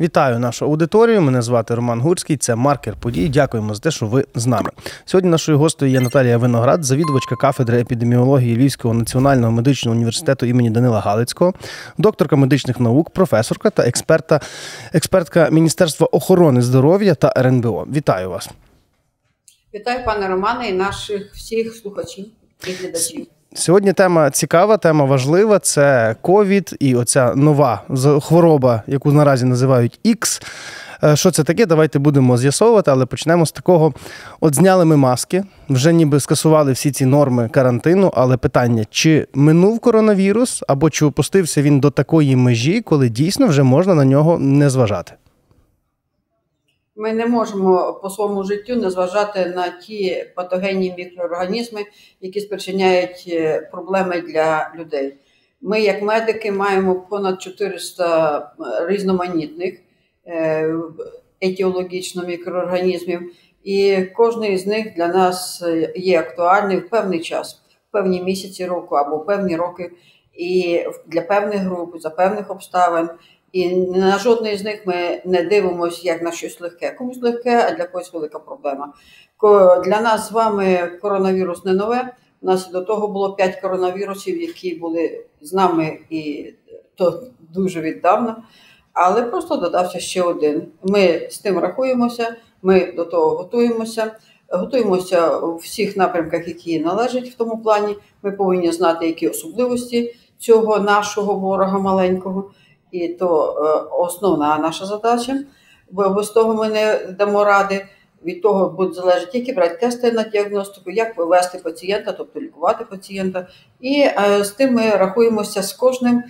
Вітаю нашу аудиторію. Мене звати Роман Гурський. Це маркер подій. Дякуємо за те, що ви з нами. Сьогодні нашою гостею є Наталія Виноград, завідувачка кафедри епідеміології Львівського національного медичного університету імені Данила Галицького, докторка медичних наук, професорка та експерта, експертка Міністерства охорони здоров'я та РНБО. Вітаю вас. Вітаю, пане Романе, і наших всіх слухачів і глядачів. Сьогодні тема цікава, тема важлива. Це ковід і оця нова хвороба, яку наразі називають X. Е, що це таке? Давайте будемо з'ясовувати, але почнемо з такого. От зняли ми маски, вже ніби скасували всі ці норми карантину. Але питання: чи минув коронавірус, або чи опустився він до такої межі, коли дійсно вже можна на нього не зважати? Ми не можемо по своєму життю не зважати на ті патогенні мікроорганізми, які спричиняють е, проблеми для людей. Ми, як медики, маємо понад 400 е, різноманітних е, етіологічно мікроорганізмів, і кожен з них для нас є актуальний в певний час, в певні місяці року або в певні роки, і для певних груп, за певних обставин. І на жодної з них ми не дивимося як на щось легке. Комусь легке, а для когось велика проблема. Для нас з вами коронавірус не нове. У нас до того було п'ять коронавірусів, які були з нами і то дуже віддавна. Але просто додався ще один. Ми з тим рахуємося, ми до того готуємося. Готуємося у всіх напрямках, які належать в тому плані. Ми повинні знати, які особливості цього нашого ворога маленького і то е, основна наша задача, бо без того ми не дамо ради. Від того буде залежати, які брати тести на діагностику, як вивести пацієнта, тобто лікувати пацієнта. І е, з тим ми рахуємося з кожним,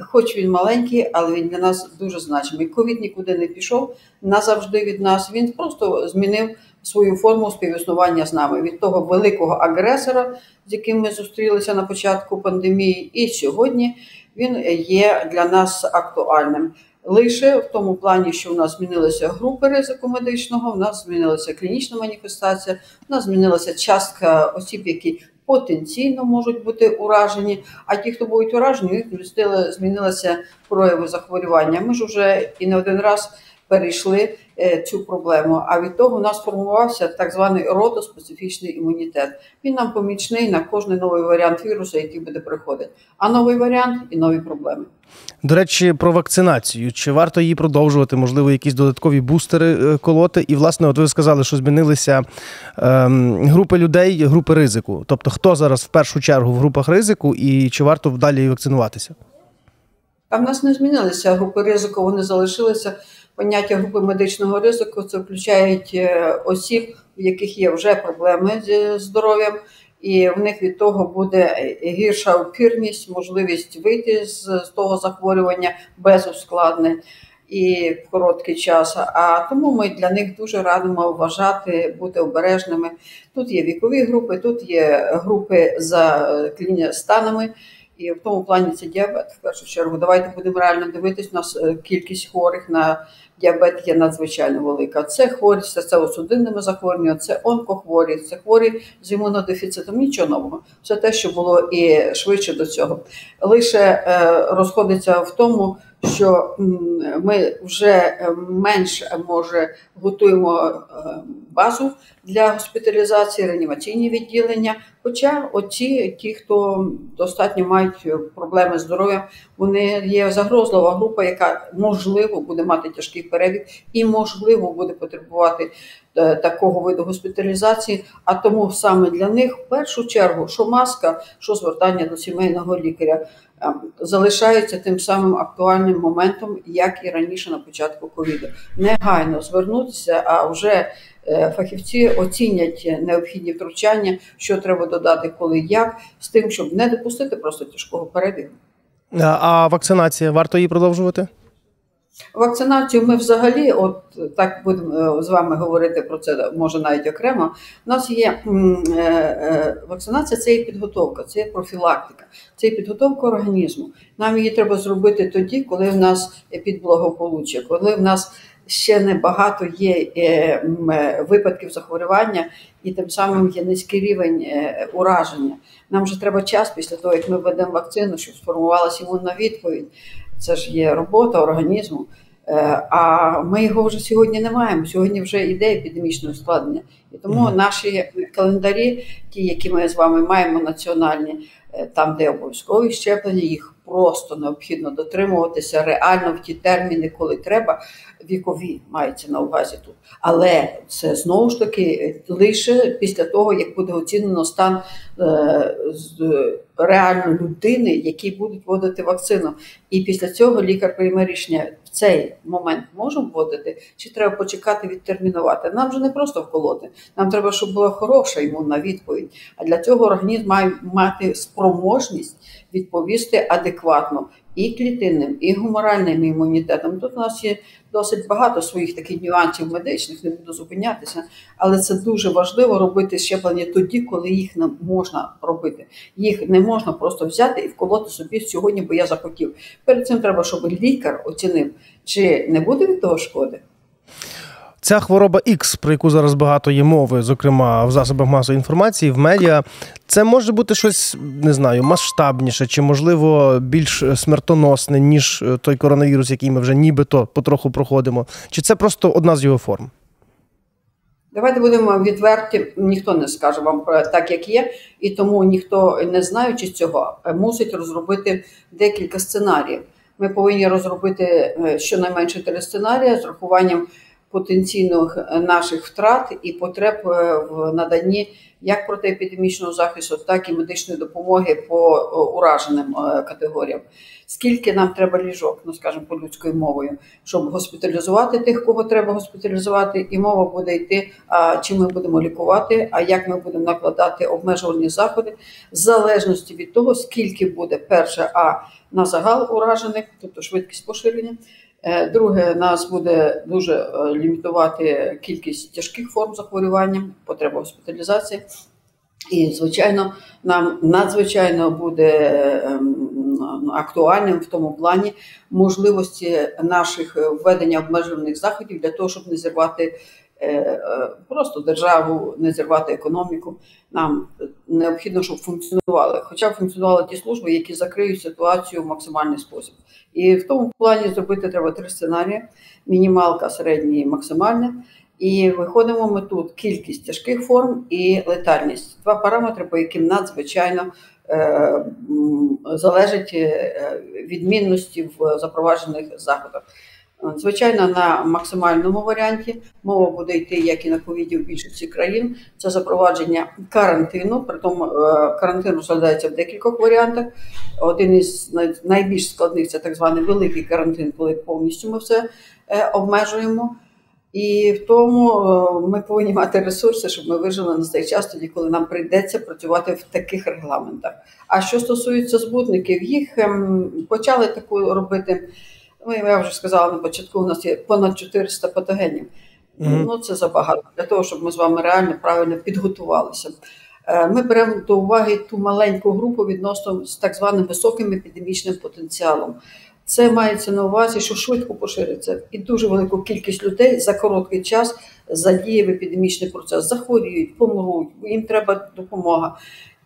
хоч він маленький, але він для нас дуже значимий. Ковід нікуди не пішов назавжди від нас. Він просто змінив свою форму співіснування з нами від того великого агресора, з яким ми зустрілися на початку пандемії, і сьогодні він є для нас актуальним. Лише в тому плані, що в нас змінилися групи ризику медичного, в нас змінилася клінічна маніфестація, в нас змінилася частка осіб, які потенційно можуть бути уражені. А ті, хто будуть уражені, їх змінилися прояви захворювання. Ми ж вже і не один раз перейшли цю проблему. А від того у нас формувався так званий родоспецифічний імунітет. Він нам помічний на кожний новий варіант вірусу, який буде приходити. А новий варіант і нові проблеми. До речі, про вакцинацію. Чи варто її продовжувати? Можливо, якісь додаткові бустери е, колоти? І, власне, от ви сказали, що змінилися ем, групи людей, групи ризику. Тобто, хто зараз в першу чергу в групах ризику, і чи варто далі вакцинуватися? А в нас не змінилися групи ризику, вони залишилися поняття групи медичного ризику це включають е, осіб, в яких є вже проблеми з здоров'ям, і в них від того буде гірша опірність, можливість вийти з, того захворювання без ускладнень. І в короткий час, а тому ми для них дуже радимо вважати, бути обережними. Тут є вікові групи, тут є групи за е, станами, і в тому плані це діабет. В першу чергу, давайте будемо реально дивитись. У нас е, кількість хворих на діабет є надзвичайно велика. Це хворі з серцево-судинними захворюваннями, це онкохворі, це хворі з імунодефіцитом. Нічого нового. Все те, що було і швидше до цього. Лише е, розходиться в тому що ми вже е, менш може готуємо е, базу для госпіталізації, реанімаційні відділення. Хоча оці, ті, хто достатньо мають проблеми з здоров'ям, вони є загрозлива група, яка можливо буде мати тяжкий перебіг і можливо буде потребувати е, такого виду госпіталізації. А тому саме для них в першу чергу, що маска, що звертання до сімейного лікаря. Ем, залишаються тим самим актуальним моментом, як і раніше на початку ковіду. Негайно звернутися, а вже е, фахівці оцінять необхідні втручання, що треба додати, коли як, з тим, щоб не допустити просто тяжкого перебігу. А вакцинація варто її продовжувати? Вакцинацію ми взагалі, от так будемо е, з вами говорити про це, може навіть окремо. У нас є е, е, вакцинація це є підготовка, це є профілактика, це є підготовка організму. Нам її треба зробити тоді, коли в нас підблагополуччя, коли в нас ще небагато є випадків захворювання, і тим самим є низький рівень ураження. Нам вже треба час після того, як ми введемо вакцину, щоб сформувалася імунна відповідь це ж є робота організму. Е, а ми його вже сьогодні не маємо. Сьогодні вже йде епідемічне ускладнення. І тому mm-hmm. наші календарі, ті, які ми з вами маємо національні, е, там, де обов'язкові щеплення, їх просто необхідно дотримуватися реально в ті терміни, коли треба. Вікові мається на увазі тут. Але це знову ж таки лише після того, як буде оцінено стан реально людини, які будуть вводити вакцину. І після цього лікар прийме рішення в цей момент може вводити, чи треба почекати відтермінувати. Нам вже не просто вколоти. Нам треба, щоб була хороша імунна відповідь. А для цього організм має мати спроможність відповісти адекватно і клітинним, і гуморальним імунітетом. Тут у нас є досить багато своїх таких нюансів медичних, не буду зупинятися, але це дуже важливо робити щеплення тоді, коли їх не можна робити. Їх не можна просто взяти і вколоти собі сьогодні, бо я захотів. Перед цим треба, щоб лікар оцінив, чи не буде від того шкоди. Ця хвороба X, про яку зараз багато є мови, зокрема в засобах масової інформації, в медіа, це може бути щось не знаю, масштабніше чи, можливо, більш смертоносне, ніж е, той коронавірус, який ми вже нібито потроху проходимо. Чи це просто одна з його форм? Давайте будемо відверті, ніхто не скаже вам про так, як є, і тому ніхто, не знаючи цього, мусить розробити декілька сценаріїв. Ми повинні розробити е, щонайменше три сценарії з рахуванням потенційних е, наших втрат і потреб е, в наданні як протиепідемічного захисту, так і медичної допомоги по е, ураженим категоріям. Скільки нам треба ліжок, ну скажімо, по людською мовою, щоб госпіталізувати тих, кого треба госпіталізувати, і мова буде йти, а чи ми будемо лікувати, а як ми будемо накладати обмежувальні заходи, в залежності від того, скільки буде перше, а на загал уражених, тобто швидкість поширення. Е, друге, нас буде дуже е, лімітувати кількість тяжких форм захворювання, потреба госпіталізації. І, звичайно, нам надзвичайно буде ем, актуальним в тому плані можливості наших введення обмежувальних заходів для того, щоб не зірвати Е, просто державу, не зірвати економіку. Нам необхідно, щоб функціонували, хоча функціонували ті служби, які закриють ситуацію в максимальний спосіб. І в тому плані зробити треба три сценарії: мінімалка, середня і максимальна. І виходимо ми тут кількість тяжких форм і летальність. Два параметри, по яким надзвичайно е, залежить е, відмінності в запроваджених заходах. Звичайно, на максимальному варіанті мова буде йти, як і на ковіді в більшості країн. Це запровадження карантину. Притом е, карантин розглядається в декількох варіантах. Один із найбільш складних це так званий великий карантин, коли повністю ми все е, обмежуємо. І в тому е, ми повинні мати ресурси, щоб ми вижили на цей час, тоді коли нам прийдеться працювати в таких регламентах. А що стосується збутників, їх ем, почали таку робити. Ну, я вже сказала на початку, у нас є понад 400 патогенів. Mm-hmm. Ну, це забагато для того, щоб ми з вами реально правильно підготувалися. Е, ми беремо до уваги ту маленьку групу відносно з так званим високим епідемічним потенціалом. Це мається на увазі, що швидко пошириться, і дуже велику кількість людей за короткий час задіє в епідемічний процес, захворіють, помруть, їм треба допомога.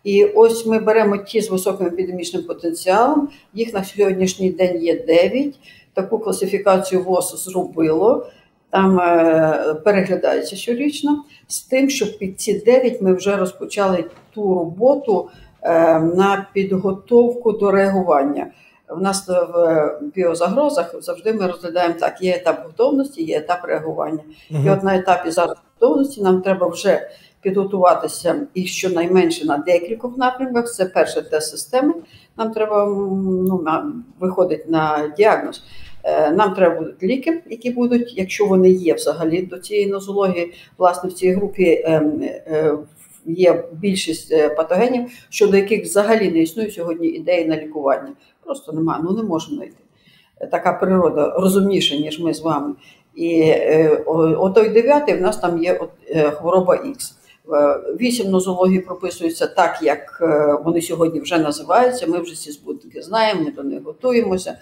І ось ми беремо ті з високим епідемічним потенціалом. Їх на сьогоднішній день є 9 таку класифікацію ВОЗ зробило. Там е, переглядається щорічно з тим, що під ці 9 ми вже розпочали ту роботу е, на підготовку до реагування. У нас в біозагрозах завжди ми розглядаємо так: є етап готовності, є етап реагування. Угу. І от на етапі зараз готовності нам треба вже підготуватися і щонайменше на декількох напрямках. Це перше тест системи. Нам треба ну, виходить на діагноз. Е, нам треба будуть ліки, які будуть, якщо вони є взагалі до цієї нозології, власне в цій групі ем, е, є більшість е, патогенів, щодо яких взагалі не існує сьогодні ідеї на лікування. Просто немає, ну не можемо знайти. Така природа розумніша, ніж ми з вами. І о той дев'ятий в нас там є хвороба Х. Вісім нозологій прописуються так, як вони сьогодні вже називаються. Ми вже ці збутники знаємо, ми до них готуємося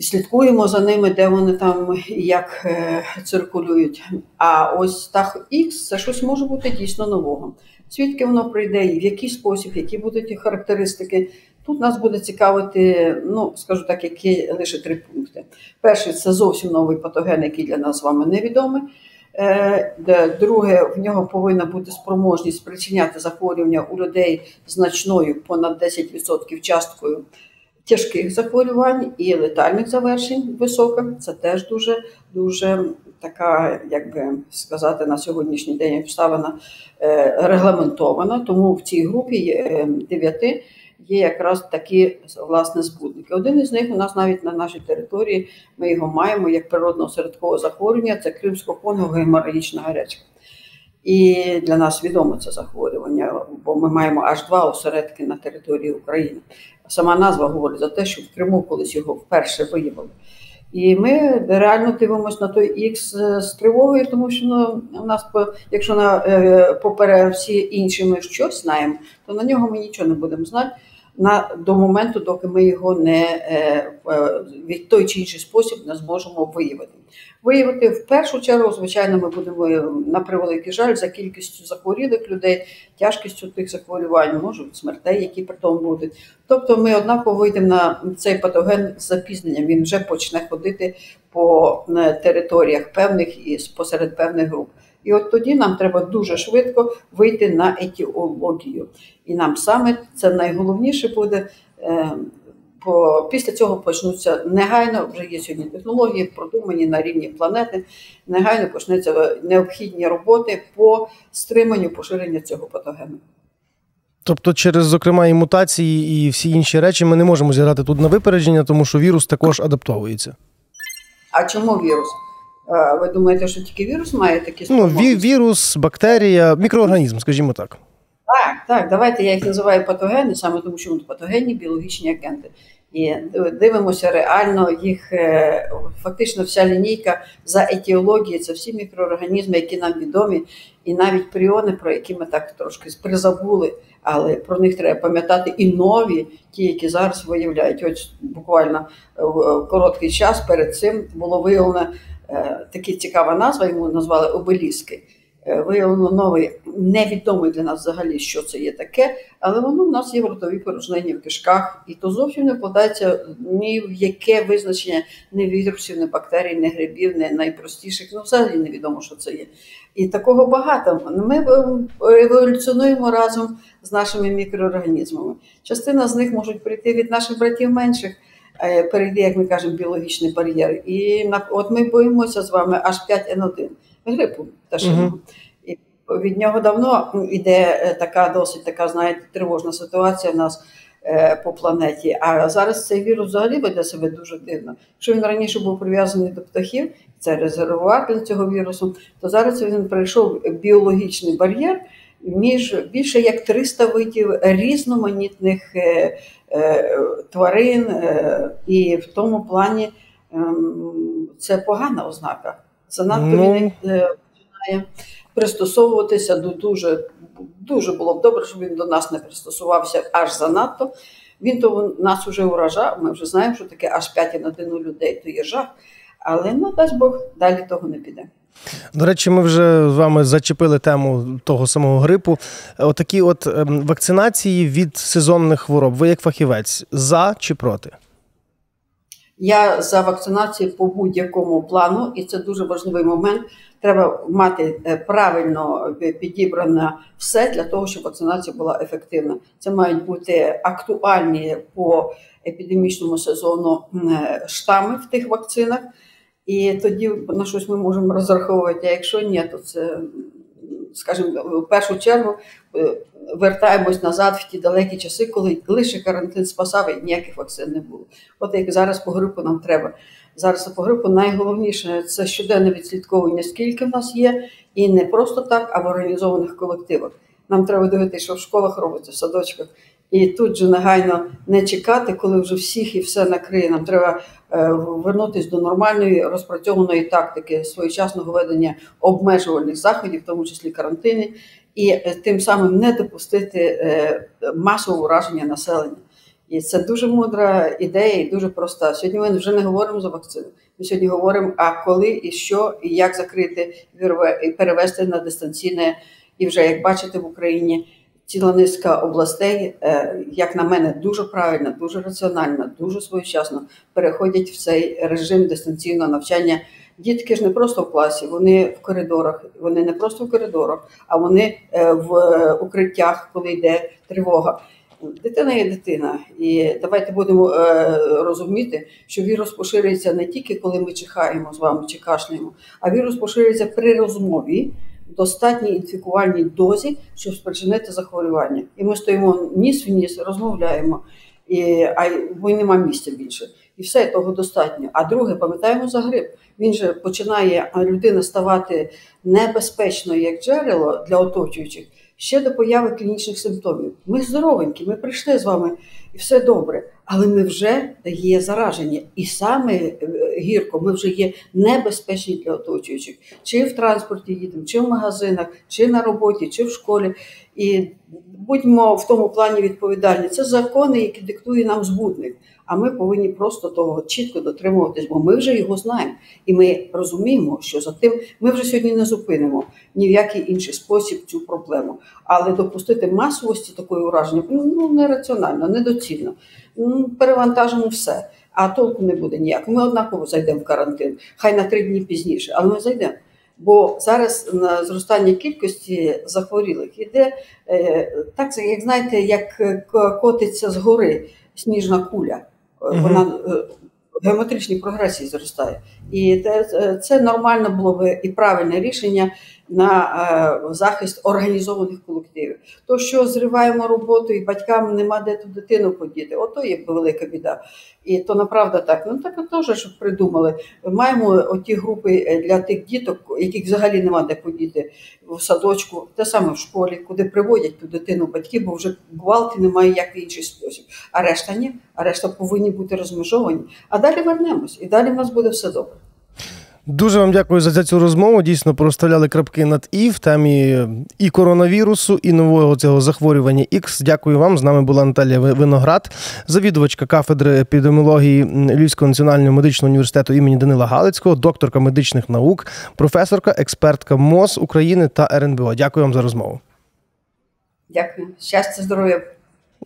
слідкуємо за ними, де вони там і як е, циркулюють. А ось так X це щось може бути дійсно нового. Звідки воно прийде і в який спосіб, які будуть характеристики. Тут нас буде цікавити, ну скажу так, які лише три пункти. Перший це зовсім новий патоген, який для нас з вами невідомий. Е, друге, в нього повинна бути спроможність спричиняти захворювання у людей значною понад 10% часткою тяжких захворювань і летальних завершень висока. Це теж дуже дуже така, як би сказати, на сьогоднішній день обставина е, регламентована. Тому в цій групі е, дев'яти є якраз такі власне збудники. Один із них у нас навіть на нашій території ми його маємо як природного середкового захворювання. Це кримсько конго геморагічна гарячка. І для нас відомо це захворювання, бо ми маємо аж два осередки на території України. Сама назва говорить за те, що в Криму колись його вперше виявили. І ми реально дивимося на той ікс з тривогою, тому що ну, у нас, якщо на попере поперед всі інші ми щось знаємо, то на нього ми нічого не будемо знати на до моменту, доки ми його не е, від той чи інший спосіб не зможемо виявити. Виявити в першу чергу, звичайно, ми будемо на превеликий жаль за кількістю захворілих людей, тяжкістю тих захворювань, можуть смертей, які при тому будуть. Тобто, ми однаково вийдемо на цей патоген з запізненням. Він вже почне ходити по е, територіях певних і посеред певних груп. І от тоді нам треба дуже швидко вийти на етіологію. І нам саме це найголовніше буде. Бо після цього почнуться негайно, вже є сьогодні технології, продумані на рівні планети. Негайно почнуться необхідні роботи по стриманню поширення цього патогену. Тобто, через, зокрема, і мутації, і всі інші речі ми не можемо зіграти тут на випередження, тому що вірус також адаптовується. А чому вірус? Ви думаєте, що тільки вірус має такі Ну, Вірус, бактерія, мікроорганізм, скажімо так. Так, так, давайте я їх називаю патогени, саме тому що вони патогенні біологічні агенти. І дивимося реально їх е, фактично вся лінійка за етіологією, це всі мікроорганізми, які нам відомі, і навіть пріони, про які ми так трошки призабули, але про них треба пам'ятати і нові, ті, які зараз виявляють. Ось буквально в короткий час перед цим було виявлено е, така цікава назва, йому назвали обеліски. Е, виявлено новий, невідомий для нас взагалі, що це є таке, але воно в нас є в ротовій порожненні в кишках, і то зовсім не вкладається ні в яке визначення ні вірусів, ні бактерій, ні грибів, ні найпростіших. Ну, взагалі невідомо, що це є. І такого багато. Ми еволюціонуємо разом з нашими мікроорганізмами. Частина з них можуть прийти від наших братів менших. Е, перейти, як ми кажемо, біологічний бар'єр. І от ми боїмося з вами аж 5Н1 грипу пташиного. Угу. І від нього давно йде е, така досить така, знаєте, тривожна ситуація в нас е, по планеті. А зараз цей вірус взагалі веде себе дуже дивно. Якщо він раніше був прив'язаний до птахів, це резервуар для цього вірусу, то зараз він пройшов біологічний бар'єр. Між більше як 300 видів різноманітних тварин, е, і в тому плані е, це погана ознака. Занадто ну... він е, починає пристосовуватися до дуже дуже було б добре, щоб він до нас не пристосувався аж занадто. Він то нас вже уражав. Ми вже знаємо, що таке аж 5 на 1 людей, то є жах. Але ну дасть Бог далі того не піде. До речі, ми вже з вами зачепили тему того самого грипу. Отакі от ем, вакцинації від сезонних хвороб. Ви як фахівець за чи проти? Я за вакцинацію по будь-якому плану, і це дуже важливий момент. Треба мати е, правильно підібране все для того, щоб вакцинація була ефективна. Це мають бути актуальні по епідемічному сезону е, штами в тих вакцинах, і тоді на щось ми можемо розраховувати. А якщо ні, то це скажімо, в першу чергу е, вертаємось назад в ті далекі часи, коли лише карантин спасав і ніяких вакцин не було. От як зараз по грипу нам треба. Зараз по грипу найголовніше це щоденне відслідковування, скільки в нас є, і не просто так, а в організованих колективах. Нам треба дивитися, що в школах робиться, в садочках. І тут же негайно не чекати, коли вже всіх і все накриє. Нам треба е, вернутися до нормальної розпрацьованої тактики своєчасного ведення обмежувальних заходів, в тому числі карантини, і е, тим самим не допустити е, масового ураження населення. І це дуже мудра ідея і дуже проста. Сьогодні ми вже не говоримо за вакцину. Ми сьогодні говоримо, а коли і що, і як закрити і перевести на дистанційне, і вже як бачите в Україні ціла низка областей, е, як на мене, дуже правильно, дуже раціонально, дуже своєчасно переходять в цей режим дистанційного навчання. Дітки ж не просто в класі, вони в коридорах. Вони не просто в коридорах, а вони е, в е, укриттях, коли йде тривога. Дитина є дитина, і давайте будемо е, розуміти, що вірус поширюється не тільки коли ми чихаємо з вами чи кашляємо, а вірус поширюється при розмові достатній інфікувальній дозі, щоб спричинити захворювання. І ми стоїмо ніс в ніс, розмовляємо, і, а й нема місця більше. І все того достатньо. А друге, пам'ятаємо за грип. Він же починає людина ставати небезпечною як джерело для оточуючих ще до появи клінічних симптомів. Ми здоровенькі, ми прийшли з вами і все добре. Але ми вже є заражені, і саме е, гірко, ми вже є небезпечні для оточуючих, чи в транспорті їдемо, чи в магазинах, чи на роботі, чи в школі. І будьмо в тому плані відповідальні. Це закони, які диктує нам збудник. А ми повинні просто того чітко дотримуватись, бо ми вже його знаємо. І ми розуміємо, що за тим ми вже сьогодні не зупинимо ні в який інший спосіб цю проблему. Але допустити масовості такої ураження ну нераціонально, недоцільно. Ну, Перевантажимо все, а толку не буде ніякого. Ми однаково зайдемо в карантин, хай на три дні пізніше, але ми зайдемо. Бо зараз на зростання кількості захворілих іде е, так, як знаєте, як е, котиться згори сніжна куля. Е, Вона е, в геометричній прогресії зростає. І це, це нормально було би і правильне рішення на е, захист організованих колективів. То, що зриваємо роботу і батькам нема де ту дитину подіти, ото є велика біда. І то направда так. Ну так теж, щоб придумали. Маємо оті групи для тих діток, яких взагалі нема де подіти в садочку, те саме в школі, куди приводять ту дитину батьки, бо вже гвалт немає як інший спосіб. А решта ні, а решта повинні бути розмежовані. А далі вернемось, і далі в нас буде все добре. Дуже вам дякую за цю розмову. Дійсно, проставляли крапки над і в темі і коронавірусу, і нового цього захворювання X. Дякую вам. З нами була Наталія Виноград, завідувачка кафедри епідеміології Львівського національного медичного університету імені Данила Галицького, докторка медичних наук, професорка, експертка МОЗ України та РНБО. Дякую вам за розмову. Дякую. Щастя, здоров'я.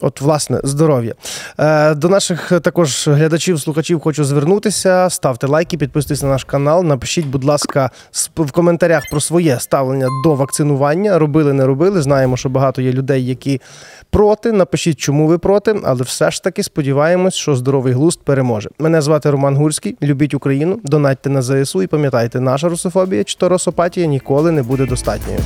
От, власне, здоров'я. Е, до наших е, також глядачів, слухачів хочу звернутися. Ставте лайки, підписуйтесь на наш канал. Напишіть, будь ласка, в коментарях про своє ставлення до вакцинування. Робили, не робили. Знаємо, що багато є людей, які проти. Напишіть, чому ви проти, але все ж таки сподіваємось, що здоровий глузд переможе. Мене звати Роман Гурський. Любіть Україну, донатьте на ЗСУ і пам'ятайте, наша русофобія чи то росопатія ніколи не буде достатньою.